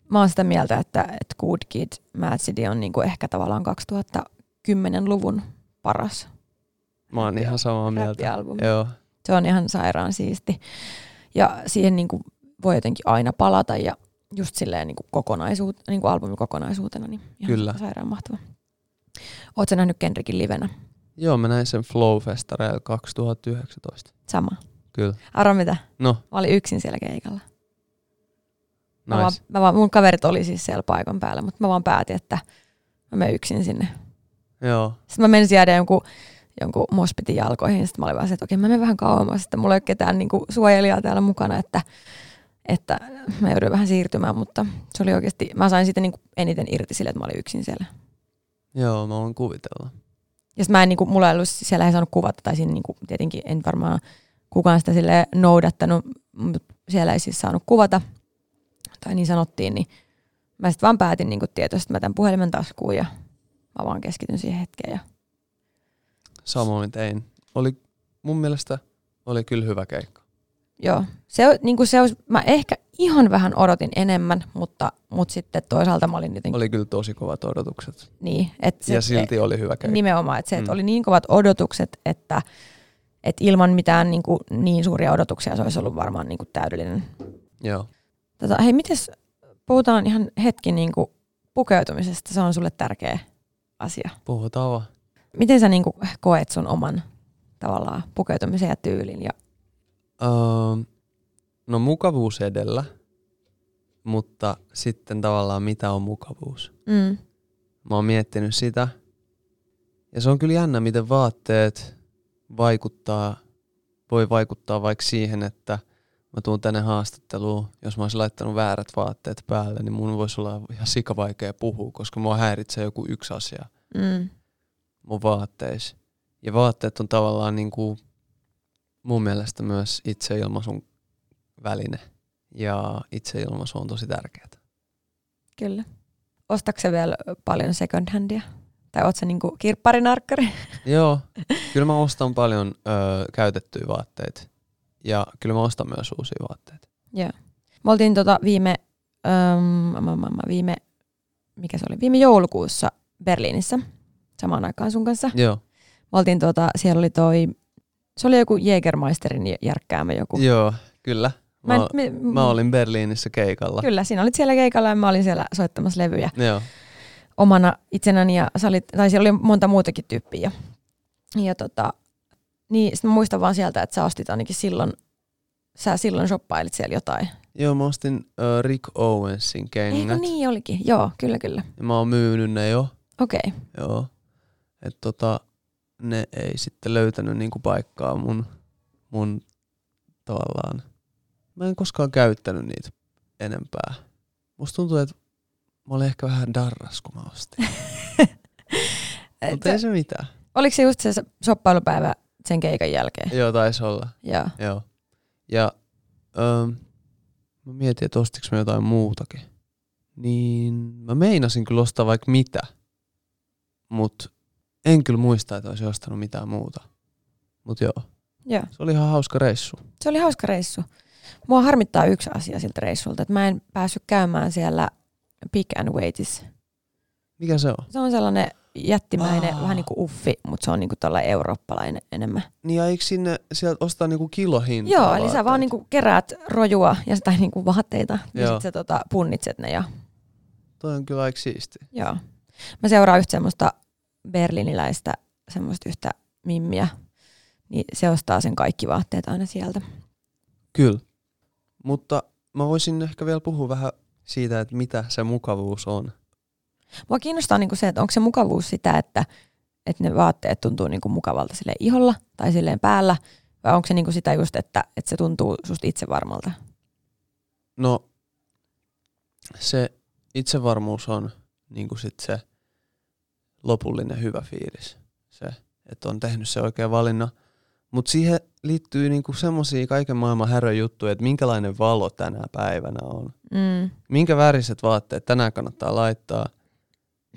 Mä oon sitä mieltä, että, että Good Kid, Mad City on niinku ehkä tavallaan 2010-luvun paras Mä oon ihan samaa mieltä. Joo, Se on ihan sairaan siisti. Ja siihen niinku voi jotenkin aina palata ja just silleen niinku kokonaisuut, niinku albumin kokonaisuutena, niin ihan Kyllä. sairaan mahtava. Oot sä nähnyt Kendrickin livenä? Joo mä näin sen Flow-festareilla 2019. Sama. Kyllä. Arvo mitä? No, Mä olin yksin siellä keikalla. Mä vaan, nice. mä vaan, mun kaverit oli siis siellä paikan päällä, mutta mä vaan päätin, että mä menen yksin sinne. Joo, Sitten mä menin jäädä jonkun, jonkun mospitin jalkoihin. Sitten mä olin vaan se, että okei, mä menen vähän kauemmas. Sitten mulla ei ole ketään niin suojelijaa täällä mukana, että, että mä joudun vähän siirtymään. Mutta se oli oikeasti, mä sain siitä niin eniten irti sille, että mä olin yksin siellä. joo, mä voin kuvitella. Ja mä en, niin kuin, mulla ei ollut, siellä ei saanut kuvata, tai siinä niin kuin, tietenkin en varmaan kukaan sitä sille noudattanut, mutta siellä ei siis saanut kuvata, tai niin sanottiin, niin mä sitten vaan päätin niin tietoisesti, että mä tämän puhelimen taskuun ja mä vaan keskityn siihen hetkeen. Ja Samoin tein. Oli, mun mielestä oli kyllä hyvä keikka. Joo, se, niin kuin se olisi, mä ehkä ihan vähän odotin enemmän, mutta, mutta sitten toisaalta mä olin jotenkin Oli kyllä tosi kovat odotukset. niin, että se, ja silti oli hyvä keikka. nimenomaan, että se, että Mm. oli niin kovat odotukset, että, että ilman mitään niin, kuin, niin suuria odotuksia se olisi ollut varmaan niin kuin täydellinen. Joo. Tota, hei, mites, puhutaan ihan hetki niin kuin pukeutumisesta, se on sulle tärkeä asia. Puhutaan vaan. Miten sä niin kuin koet sun oman tavallaan pukeutumisen ja tyylin? Ja, Öö, no mukavuus edellä, mutta sitten tavallaan mitä on mukavuus. mm, Mä oon miettinyt sitä. Ja se on kyllä jännä, miten vaatteet vaikuttaa, voi vaikuttaa vaikka siihen, että mä tuun tänne haastatteluun, jos mä olisin laittanut väärät vaatteet päälle, niin mun voisi olla ihan sikavaikea puhua, koska mua häiritsee joku yksi asia mm, mun vaatteissa. Ja vaatteet on tavallaan niin kuin mun mielestä myös itseilmaisun väline. Ja itseilmaisu on tosi tärkeää. kyllä. Ostatko vielä paljon second handia? Tai oot sä niin kuin kirpparinarkkari? (laughs) Joo, kyllä mä ostan paljon ö, käytettyjä vaatteita. Ja kyllä mä ostan myös uusia vaatteita. Joo. Me oltiin tota viime, mä, viime, mikä se oli, viime joulukuussa Berliinissä samaan aikaan sun kanssa. Joo, Me oltiin tota, siellä oli toi, se oli joku Jägermeisterin järkkäämä joku. Joo kyllä. Mä, mä, me- mä olin Berliinissä keikalla. Kyllä, siinä olit siellä keikalla ja mä olin siellä soittamassa levyjä Joo, omana itsenäni ja sä olit, tai siellä oli monta muutakin tyyppiä. Ja, tota, niin mä muistan vaan sieltä, että sä ostit ainakin silloin, sä silloin shoppailit siellä jotain. Joo mä ostin ö, Rick Owensin Eikö kengät. niin olikin? Joo, kyllä kyllä. Ja mä oon myynyt ne jo. Okei. Okay. Joo. Et tota, ne ei sitten löytänyt niinku paikkaa mun, mun tavallaan. Mä en koskaan käyttänyt niitä enempää. Musta tuntuu, että mä olin ehkä vähän darras, kun mä ostin. (laughs) Mutta ei se mitään. Oliko se just se shoppailupäivä sen keikan jälkeen? Joo, taisi olla. Joo. Joo. Ja öö, mä mietin, että ostiko mä jotain muutakin. Niin mä meinasin kyllä ostaa vaikka mitä. Mut en kyllä muista, että olisin ostanut mitään muuta. Mut joo, Joo. se oli ihan hauska reissu. Se oli hauska reissu. Mua harmittaa yksi asia siltä reissulta, että mä en päässyt käymään siellä Pick and Waitissa. Mikä se on? Se on sellainen jättimäinen, Aa. vähän niin kuin uffi, mutta se on niin kuin tällainen eurooppalainen enemmän. Niin ja eikö sinne sieltä ostaa niinku kilohintaa Joo, eli sä vaan niin kuin keräät rojua ja sitä niin kuin vaatteita, ja Joo. sit sä tota, punnitset ne. Ja, Toi on kyllä aika siisti. joo. Mä seuraan yhtä semmoista berliniläistä, semmoista yhtä mimmiä, niin se ostaa sen kaikki vaatteet aina sieltä. Kyllä. Mutta mä voisin ehkä vielä puhua vähän siitä, että mitä se mukavuus on. Mua kiinnostaa niinku se, että onko se mukavuus sitä, että, että ne vaatteet tuntuu niinku mukavalta sille iholla tai silleen päällä, vai onko se niinku sitä just, että, että se tuntuu susta itsevarmalta? No, se itsevarmuus on niin kuin sit se lopullinen hyvä fiilis. Se, että on tehnyt se oikea valinnan. Mutta siihen liittyy niinku semmoisia kaiken maailman härön juttuja, että minkälainen valo tänä päivänä on. Mm. Minkä väriset vaatteet tänään kannattaa laittaa.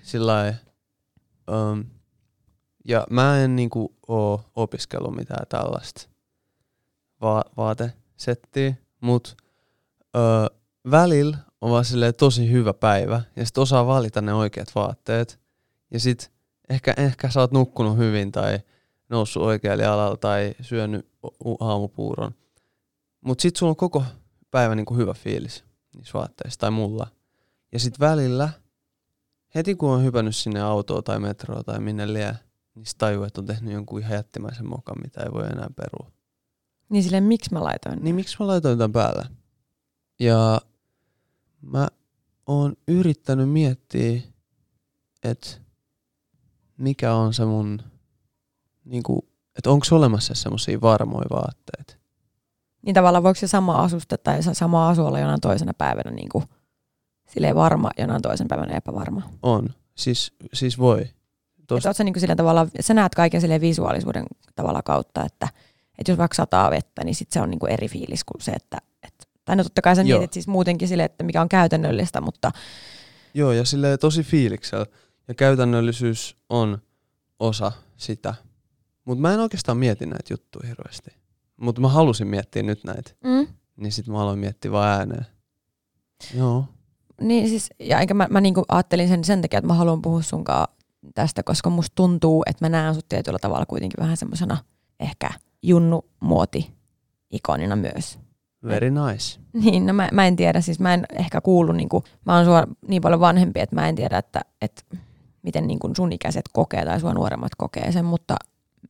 Sillä um, ja mä en niinku oo opiskellut mitään tällaista va- vaatesettiä, mutta välillä on vaan tosi hyvä päivä ja sit osaa valita ne oikeat vaatteet. Ja sit ehkä, ehkä sä oot nukkunut hyvin tai noussut oikealle alalla tai syönyt aamupuuron. Mutta sit sulla on koko päivä niinku hyvä fiilis niissä vaatteissa tai mulla. Ja sit välillä, heti kun on hypännyt sinne autoon tai metroon tai minne liian, niin tajuu, että on tehnyt jonkun ihan jättimäisen mokan, mitä ei voi enää perua. Niin silleen, miksi mä laitoin? Niin miksi mä laitoin tämän päälle? Ja mä oon yrittänyt miettiä, että mikä on se mun, niinku, että onko olemassa semmoisia varmoja vaatteita. Niin tavallaan voiko se sama asusta tai sama asu olla jonain toisena päivänä niin kuin, silleen varma, jonain toisen päivänä epävarma? On. Siis, siis voi. Tost... Että niin kuin tavalla, sä näet kaiken silleen visuaalisuuden tavalla kautta, että, että jos vaikka sataa vettä, niin sit se on niin kuin eri fiilis kuin se, että, että tai no totta kai sä mietit siis muutenkin sille, että mikä on käytännöllistä, mutta... Joo, ja sille tosi fiiliksellä. Ja käytännöllisyys on osa sitä. Mutta mä en oikeastaan mieti näitä juttuja hirveästi. Mutta mä halusin miettiä nyt näitä. Mm. Niin sit mä aloin miettiä vaan ääneen. Joo. Niin siis, ja enkä mä, mä niinku ajattelin sen sen takia, että mä haluan puhua sunkaan tästä, koska musta tuntuu, että mä näen sut tietyllä tavalla kuitenkin vähän semmosena ehkä junnu-muoti ikonina myös. Very nice. Niin, no mä, mä en tiedä, siis mä en ehkä kuulu, niin kuin, mä oon sua niin paljon vanhempi, että mä en tiedä, että, että miten niin kuin sun ikäiset kokee tai sua nuoremmat kokee sen, mutta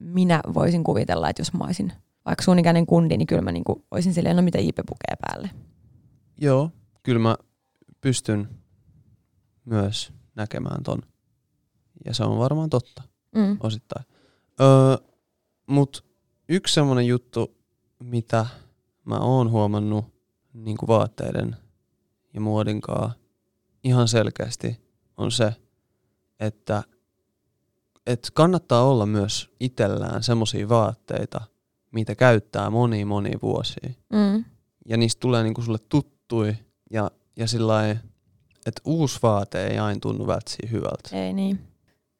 minä voisin kuvitella, että jos mä olisin vaikka sun ikäinen kundi, niin kyllä mä niin kuin, olisin silleen, no mitä Ipe pukee päälle. Joo, kyllä mä pystyn myös näkemään ton. Ja se on varmaan totta mm. osittain. Öö, Mutta yksi semmoinen juttu, mitä mä oon huomannut niin kuin vaatteiden ja muodinkaa ihan selkeästi on se, että, että kannattaa olla myös itsellään semmoisia vaatteita, mitä käyttää moni moni vuosia. Mm. Ja niistä tulee niinku sulle tuttui ja, ja sillä että uusi vaate ei aina tunnu välttämättä hyvältä. Ei niin.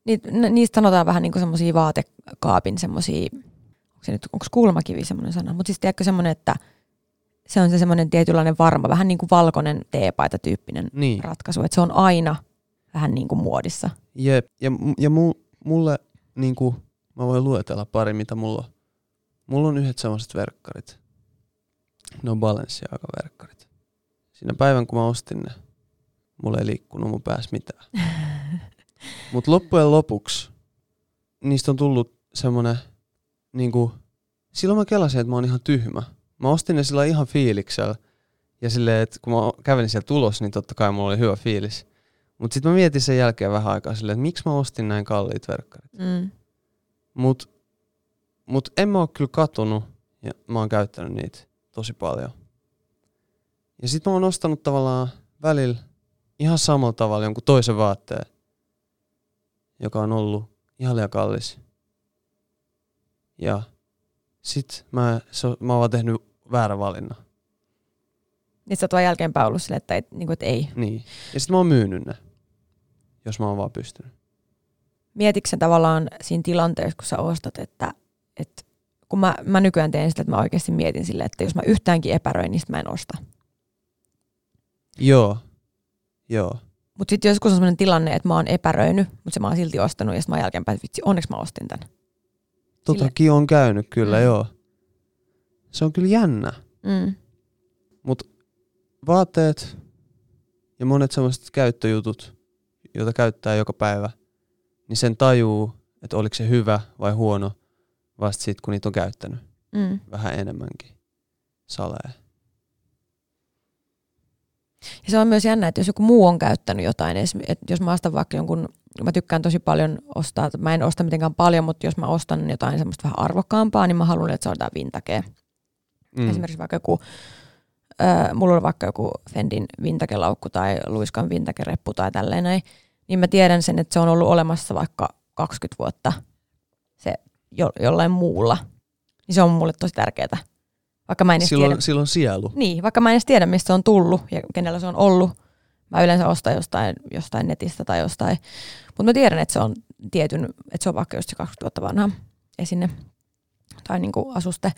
Ni, niistä sanotaan vähän niin kuin semmoisia vaatekaapin semmoisia, onko se nyt, onko kulmakivi semmoinen sana, mutta siis tiedätkö semmoinen, että se on se semmoinen tietynlainen varma, vähän niin kuin valkoinen teepaita tyyppinen niin. ratkaisu, että se on aina vähän niin kuin muodissa. Jep, ja, ja mu, mulle niin kuin, mä voin luetella pari, mitä mulla on. Mulla on yhdet semmoiset verkkarit. Ne on Balenciaga-verkkarit. Siinä päivän, kun mä ostin ne, mulla ei liikkunut mun päässä mitään. (laughs) Mutta loppujen lopuksi niistä on tullut semmonen, niinku, silloin mä kelasin, että mä oon ihan tyhmä Mä ostin ne sillä ihan fiiliksellä. Ja silleen, että kun mä kävelin sieltä tulos, niin totta kai mulla oli hyvä fiilis. Mutta sitten mä mietin sen jälkeen vähän aikaa silleen, että miksi mä ostin näin kalliit verkkarit. Mm. Mut, mut en mä oo kyllä katunut ja mä oon käyttänyt niitä tosi paljon. Ja sitten mä oon ostanut tavallaan välillä ihan samalla tavalla jonkun toisen vaatteen, joka on ollut ihan liian kallis. Ja sit mä, so, mä oon vaan tehnyt väärä valinna. Niin sä oot vaan jälkeenpäin ollut sille, että, ei, niin kuin, että ei. Niin. Ja sitten mä oon myynyt ne, jos mä oon vaan pystynyt. Mietitkö tavallaan siinä tilanteessa, kun sä ostat, että, että kun mä, mä nykyään teen sitä, että mä oikeasti mietin sille, että jos mä yhtäänkin epäröin, niin mä en osta. Joo, joo. Mutta sitten joskus on sellainen tilanne, että mä oon epäröinyt, mutta se mä oon silti ostanut ja sitten mä jälkeenpäin, että vitsi, onneksi mä ostin tän. Totakin on käynyt kyllä, mm. joo. Se on kyllä jännä. Mm. Mutta vaatteet ja monet sellaiset käyttöjutut, joita käyttää joka päivä, niin sen tajuu, että oliko se hyvä vai huono vasta sitten, kun niitä on käyttänyt. Mm. Vähän enemmänkin salee. Ja se on myös jännä, että jos joku muu on käyttänyt jotain, että jos mä ostan vaikka jonkun, mä tykkään tosi paljon ostaa, mä en osta mitenkään paljon, mutta jos mä ostan jotain semmoista vähän arvokkaampaa, niin mä haluan, että se on jotain vintakea. Mm. Esimerkiksi vaikka joku, äh, mulla on vaikka joku Fendin vintakelaukku tai Luiskan vintakereppu tai tälleen näin, niin mä tiedän sen, että se on ollut olemassa vaikka 20 vuotta se jo, jollain muulla. Niin se on mulle tosi tärkeää. Vaikka mä en edes Silloin, tiedä, silloin sielu. niin, vaikka mä en edes tiedä, mistä se on tullut ja kenellä se on ollut. Mä yleensä ostan jostain, jostain netistä tai jostain. Mutta mä tiedän, että se on tietyn, että se on vaikka just se 20 vuotta vanha esine tai niinku asuste.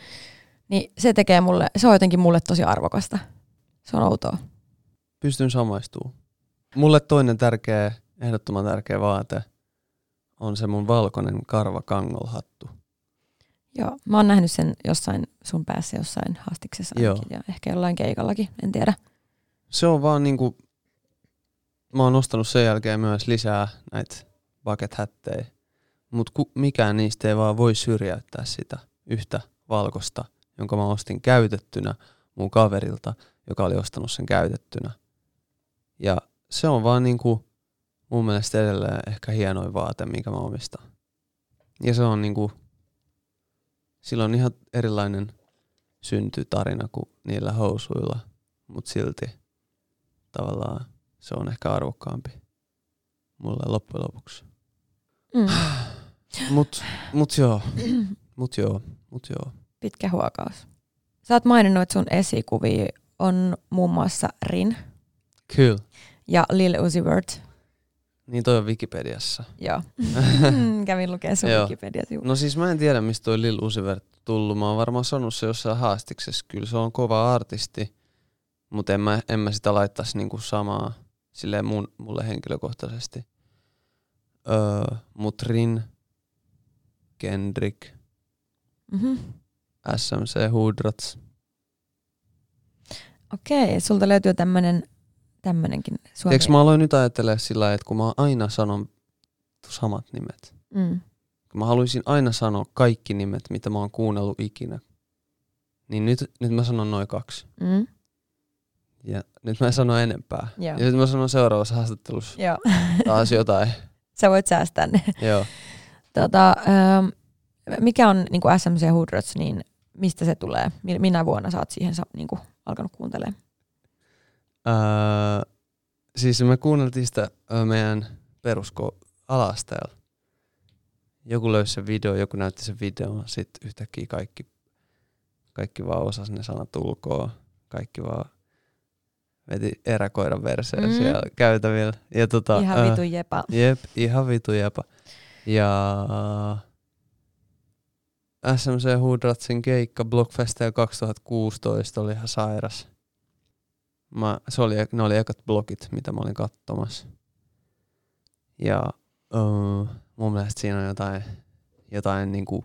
Niin se tekee mulle, se on jotenkin mulle tosi arvokasta. Se on outoa. Pystyn samaistumaan. Mulle toinen tärkeä, ehdottoman tärkeä vaate on se mun valkoinen karva kangolhattu. Joo, mä oon nähnyt sen jossain sun päässä jossain haastiksessa ainakin, ja ehkä jollain keikallakin, en tiedä. Se on vaan niinku, mä oon ostanut sen jälkeen myös lisää näitä bucket hättejä, mutta mikään niistä ei vaan voi syrjäyttää sitä yhtä valkosta, jonka mä ostin käytettynä mun kaverilta, joka oli ostanut sen käytettynä. Ja se on vaan niinku mun mielestä edelleen ehkä hienoin vaate, minkä mä omistan. Ja se on niinku, sillä on ihan erilainen syntytarina kuin niillä housuilla, mutta silti tavallaan se on ehkä arvokkaampi mulle loppujen lopuksi. Mm. (sighs) Mut, mut joo, mut joo, mut joo. Pitkä huokaus. Sä oot maininnut, että sun esikuvia on muun muassa Rin Kyllä. ja Lil Uzi Vert. Niin toi on Wikipediassa. Joo. (laughs) Kävin lukemaan sun Joo. Wikipedia-sivu. No siis mä en tiedä, mistä toi Lil Uzi Vert tullut. Mä oon varmaan sanonut se jossain haastiksessa. Kyllä se on kova artisti, mutta en mä, en mä sitä laittaisi niinku samaa silleen mun, mulle henkilökohtaisesti. Öö, mut Rin, Kendrick, Mm-hmm. SMC, Hoodrats. Okei, sulta löytyy tämmönen, tämmönenkin suomi. Eikö mä aloin nyt ajattelemaan sillä että kun mä aina sanon samat nimet. Mm. Mä haluaisin aina sanoa kaikki nimet, mitä mä oon kuunnellut ikinä. Niin nyt, nyt mä sanon noin kaksi. Mm. Ja nyt mä en sano enempää. Joo. Ja sitten mä sanon seuraavassa haastattelussa Joo. taas jotain. (laughs) Sä voit säästää ne. Joo. Tota, ähm, mikä on niin kuin SMC Hoodrats, niin mistä se tulee? Mi- Minä vuonna sä oot siihen niin kuin, alkanut kuuntelemaan? Öö, siis me kuunneltiin sitä meidän perusko alasteella. Joku löysi sen video, joku näytti sen videon, sitten yhtäkkiä kaikki, kaikki vaan osasi ne sanat ulkoa. Kaikki vaan veti eräkoiran verseen Mm. siellä käytävillä. Ja tota, Ihan vitu jepa. Jep, ihan vitu jepa. Ja SMC Hoodratsin keikka Blockfestia 2016 oli ihan sairas. Mä, se oli, ne oli ekat blogit, mitä mä olin katsomassa. Ja uh, mun mielestä siinä on jotain, jotain niinku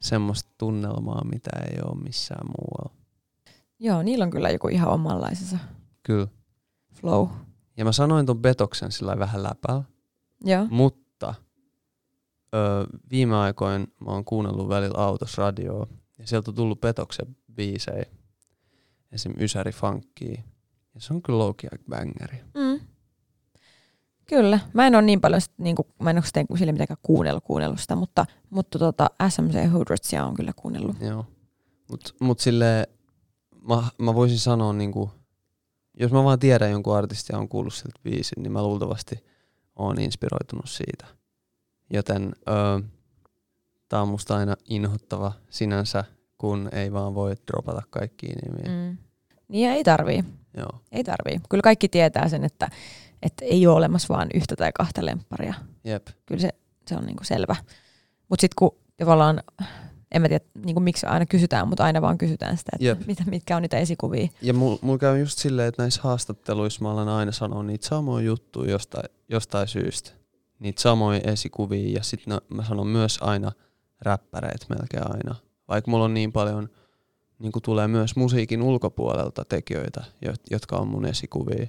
semmoista tunnelmaa, mitä ei ole missään muualla. Joo, niillä on kyllä joku ihan omanlaisensa Kyllä. flow. Ja mä sanoin ton Betoksen sillä vähän läpällä. Joo. Mutta ö, viime aikoina mä oon kuunnellut välillä autossa radioa ja sieltä on tullut petoksen biisejä. Esim. Ysäri Funkia. Ja se on kyllä low aika bangeri. Mm. Kyllä. Mä en ole niin paljon, sit, niin kuin, mä en ole sitä sille mitenkään kuunnellut, kuunnellut sitä, mutta, mutta tota, SMC Hoodratsia on kyllä kuunnellut. Joo. Mut, mut silleen, mä, mä voisin sanoa niinku, jos mä vaan tiedän jonkun artistia on kuullut siltä biisin, niin mä luultavasti oon inspiroitunut siitä. Joten ö, tää on musta aina inhottava sinänsä, kun ei vaan voi dropata kaikkia nimiä. Mm. Niin ei tarvii. Joo. Ei tarvii. Kyllä kaikki tietää sen, että, että ei ole olemassa vain yhtä tai kahta lempparia. Jep. Kyllä se, se on niinku selvä. Mutta sitten kun tavallaan, en mä tiedä niinku miksi aina kysytään, mutta aina vaan kysytään sitä, Jep. että mitä, mitkä on niitä esikuvia. Ja mulla mul käy just silleen, että näissä haastatteluissa mä alan aina sanoa niitä samoja juttuja jostain, jostain syystä. Niitä samoja esikuvia ja sitten mä sanon myös aina räppäreitä melkein aina. Vaikka mulla on niin paljon, niin tulee myös musiikin ulkopuolelta tekijöitä, jo- jotka on mun esikuvia.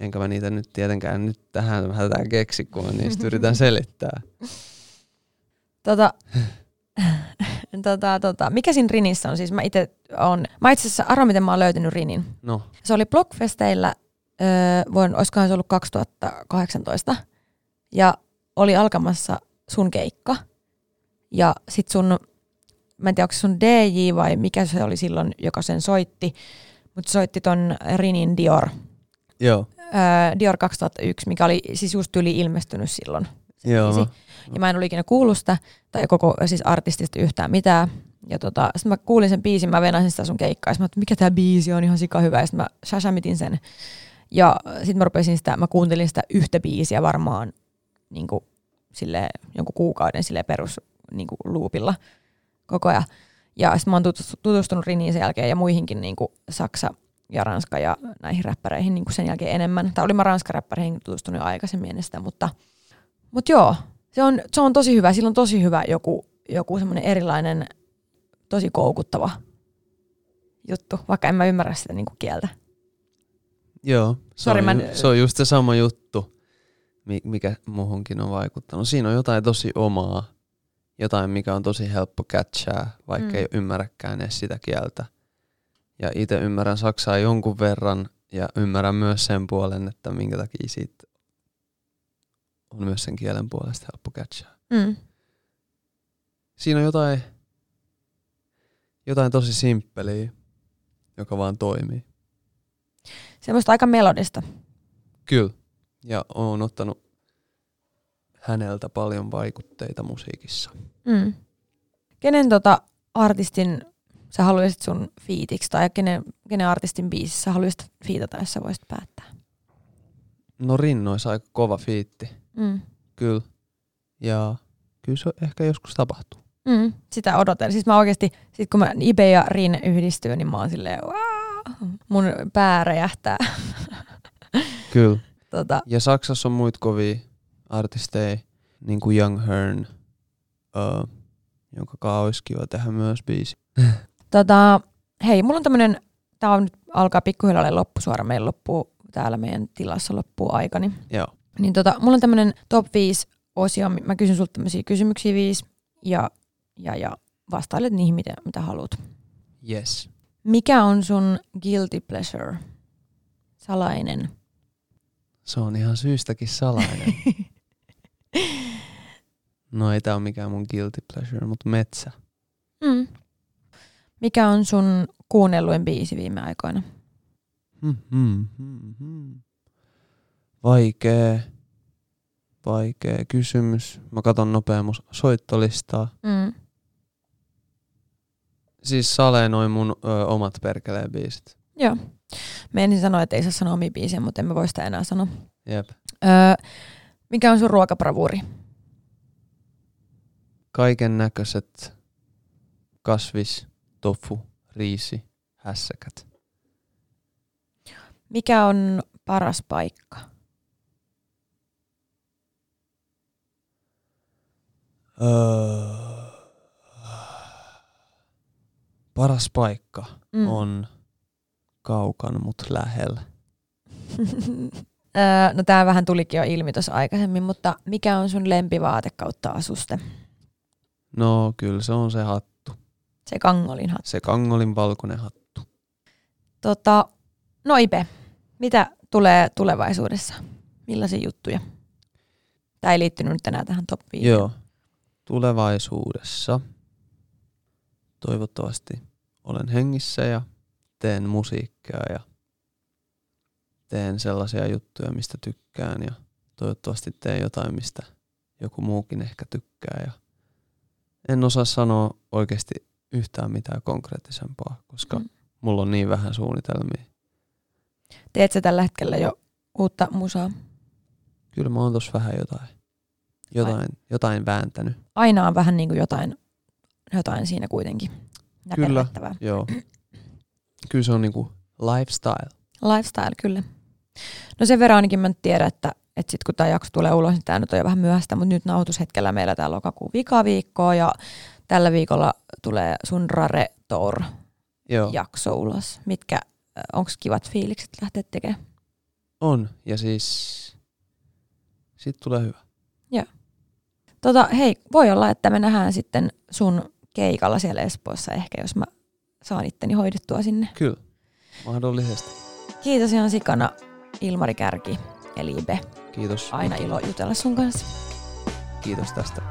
Enkä mä niitä nyt tietenkään nyt tähän hätään keksi, kun mä niistä yritän (laughs) selittää. Tota, (laughs) tota, tota, mikä siinä Rinissä on? Siis mä itse on, mä itse asiassa, arvo miten mä oon löytänyt Rinin. No, Se oli Blockfesteillä, öö, voin, olisikohan se ollut 2018, ja oli alkamassa sun keikka. Ja sit sun, mä en tiedä onko se sun DJ vai mikä se oli silloin, joka sen soitti, mutta soitti ton Rinin Dior joo. äh, Dior 2001, mikä oli siis just yli ilmestynyt silloin. Joo. biisi. Ja mä en ollut ikinä kuullut sitä, tai koko siis artistista yhtään mitään. Ja tota, sitten mä kuulin sen biisin, mä venasin sitä sun keikkaa, ja sit mä mikä tää biisi on, ihan sika hyvä, ja sitten mä shashamitin sen. Ja sitten mä rupesin sitä, mä kuuntelin sitä yhtä biisiä varmaan niin kuin, sille, jonkun kuukauden sille perus niin kuin, loopilla koko ajan. Ja sitten mä oon tutus- tutustunut Riniin sen jälkeen ja muihinkin niin kuin Saksa ja Ranska ja näihin räppäreihin niin kuin sen jälkeen enemmän. Tai olin mä Ranska-räppäreihin tutustunut jo aikaisemmin ennen mutta, mutta joo, se on, se on tosi hyvä. Sillä on tosi hyvä joku, joku semmoinen erilainen, tosi koukuttava juttu, vaikka en mä ymmärrä sitä niin kuin kieltä. Joo, se, Sori, on, mä se on just se sama juttu, mikä muhunkin on vaikuttanut. Siinä on jotain tosi omaa, jotain mikä on tosi helppo catchaa, vaikka Mm. mm. ei ymmärräkään edes sitä kieltä. Ja itse ymmärrän saksaa jonkun verran ja ymmärrän myös sen puolen, että minkä takia siitä on myös sen kielen puolesta helppo catchaa. Mm. Siinä on jotain, jotain tosi simppeliä, joka vaan toimii. Semmoista aika melodista. Kyllä. Ja oon ottanut häneltä paljon vaikutteita musiikissa. Mm. Kenen tota artistin sä haluaisit sun fiitiksi, tai kenen, kenen artistin biisissä sä haluaisit fiitata, jos sä voisit päättää? No Rinno olisi aika kova fiitti. Mm. Kyllä. Ja kyllä se ehkä joskus tapahtuu. Mm. Sitä odotan. Siis mä oikeesti, sit kun mä Ibe ja Rin yhdistyy, niin mä oon silleen, "Waa!" mun pää räjähtää. Kyllä. Tota, Ja Saksassa on muita kovia artisteja, niin kuin Young Hearn, uh, jonka kaa olisi kiva tehdä myös biisi. (laughs) tota, hei, mulla on tämmönen, tää on nyt alkaa pikkuhiljaa olla loppusuora, meillä loppuu täällä meidän tilassa loppuu aikani. Joo. Niin tota, mulla on tämmönen top 5 osio, mä kysyn sulta tämmöisiä kysymyksiä viisi ja, ja, ja vastailet niihin, mitä, mitä haluat. Yes. Mikä on sun guilty pleasure? Salainen. Se on ihan syystäkin salainen. no ei tää ole mikään mun guilty pleasure, mutta metsä. Mm. Mikä on sun kuunnelluin biisi viime aikoina? Hmm, hmm, hmm, hmm. Vaikee, vaikee kysymys. Mä katon nopea mun soittolistaa. Mm. Siis Sale noin mun ö, omat perkeleen biisit. Joo. Mä ensin sanoa, että ei saa sanoa omia biisiä, mutta emme voi sitä enää sanoa. Jep. Öö, mikä on sun ruokabravuuri? Kaiken näköiset kasvis, tofu, riisi, hässäkät. Mikä on paras paikka? Öö, paras paikka Mm. on kaukan mut lähellä. (laughs) no tää vähän tulikin jo ilmi tuossa aikaisemmin, mutta mikä on sun lempivaate kautta asuste? No kyllä se on se hattu. Se kangolin hattu. Se kangolin valkoinen hattu. Tota, no Ipe, mitä tulee tulevaisuudessa? Millaisia juttuja? Tämä ei liittynyt nyt enää tähän top 5. Joo. Tulevaisuudessa toivottavasti olen hengissä ja teen musiikkia ja teen sellaisia juttuja, mistä tykkään ja toivottavasti teen jotain, mistä joku muukin ehkä tykkää ja en osaa sanoa oikeasti yhtään mitään konkreettisempaa, koska Mm. mulla on niin vähän suunnitelmia. Teet sä tällä hetkellä jo uutta musaa? Kyllä mä oon tossa vähän jotain, jotain, jotain vääntänyt. Aina on vähän niin kuin jotain, jotain siinä kuitenkin Kyllä. Joo. Kyllä se on niinku lifestyle. Lifestyle, kyllä. No sen verran ainakin mä nyt tiedän, että, että sit kun tämä jakso tulee ulos, niin tämä nyt on jo vähän myöhäistä, mutta nyt nauhoitushetkellä meillä täällä lokakuun vikaviikkoa ja tällä viikolla tulee sun Rare Tour Joo. jakso ulos. Mitkä, onko kivat fiilikset lähteä tekemään? On. Ja siis siitä tulee hyvä. Tota, hei, voi olla, että me nähdään sitten sun keikalla siellä Espoossa ehkä, jos mä saan itteni hoidettua sinne. Kyllä. Mahdollisesti. Kiitos ihan sikana Ilmari Kärki, eli Ibe. Kiitos. Aina ilo jutella sun kanssa. Kiitos tästä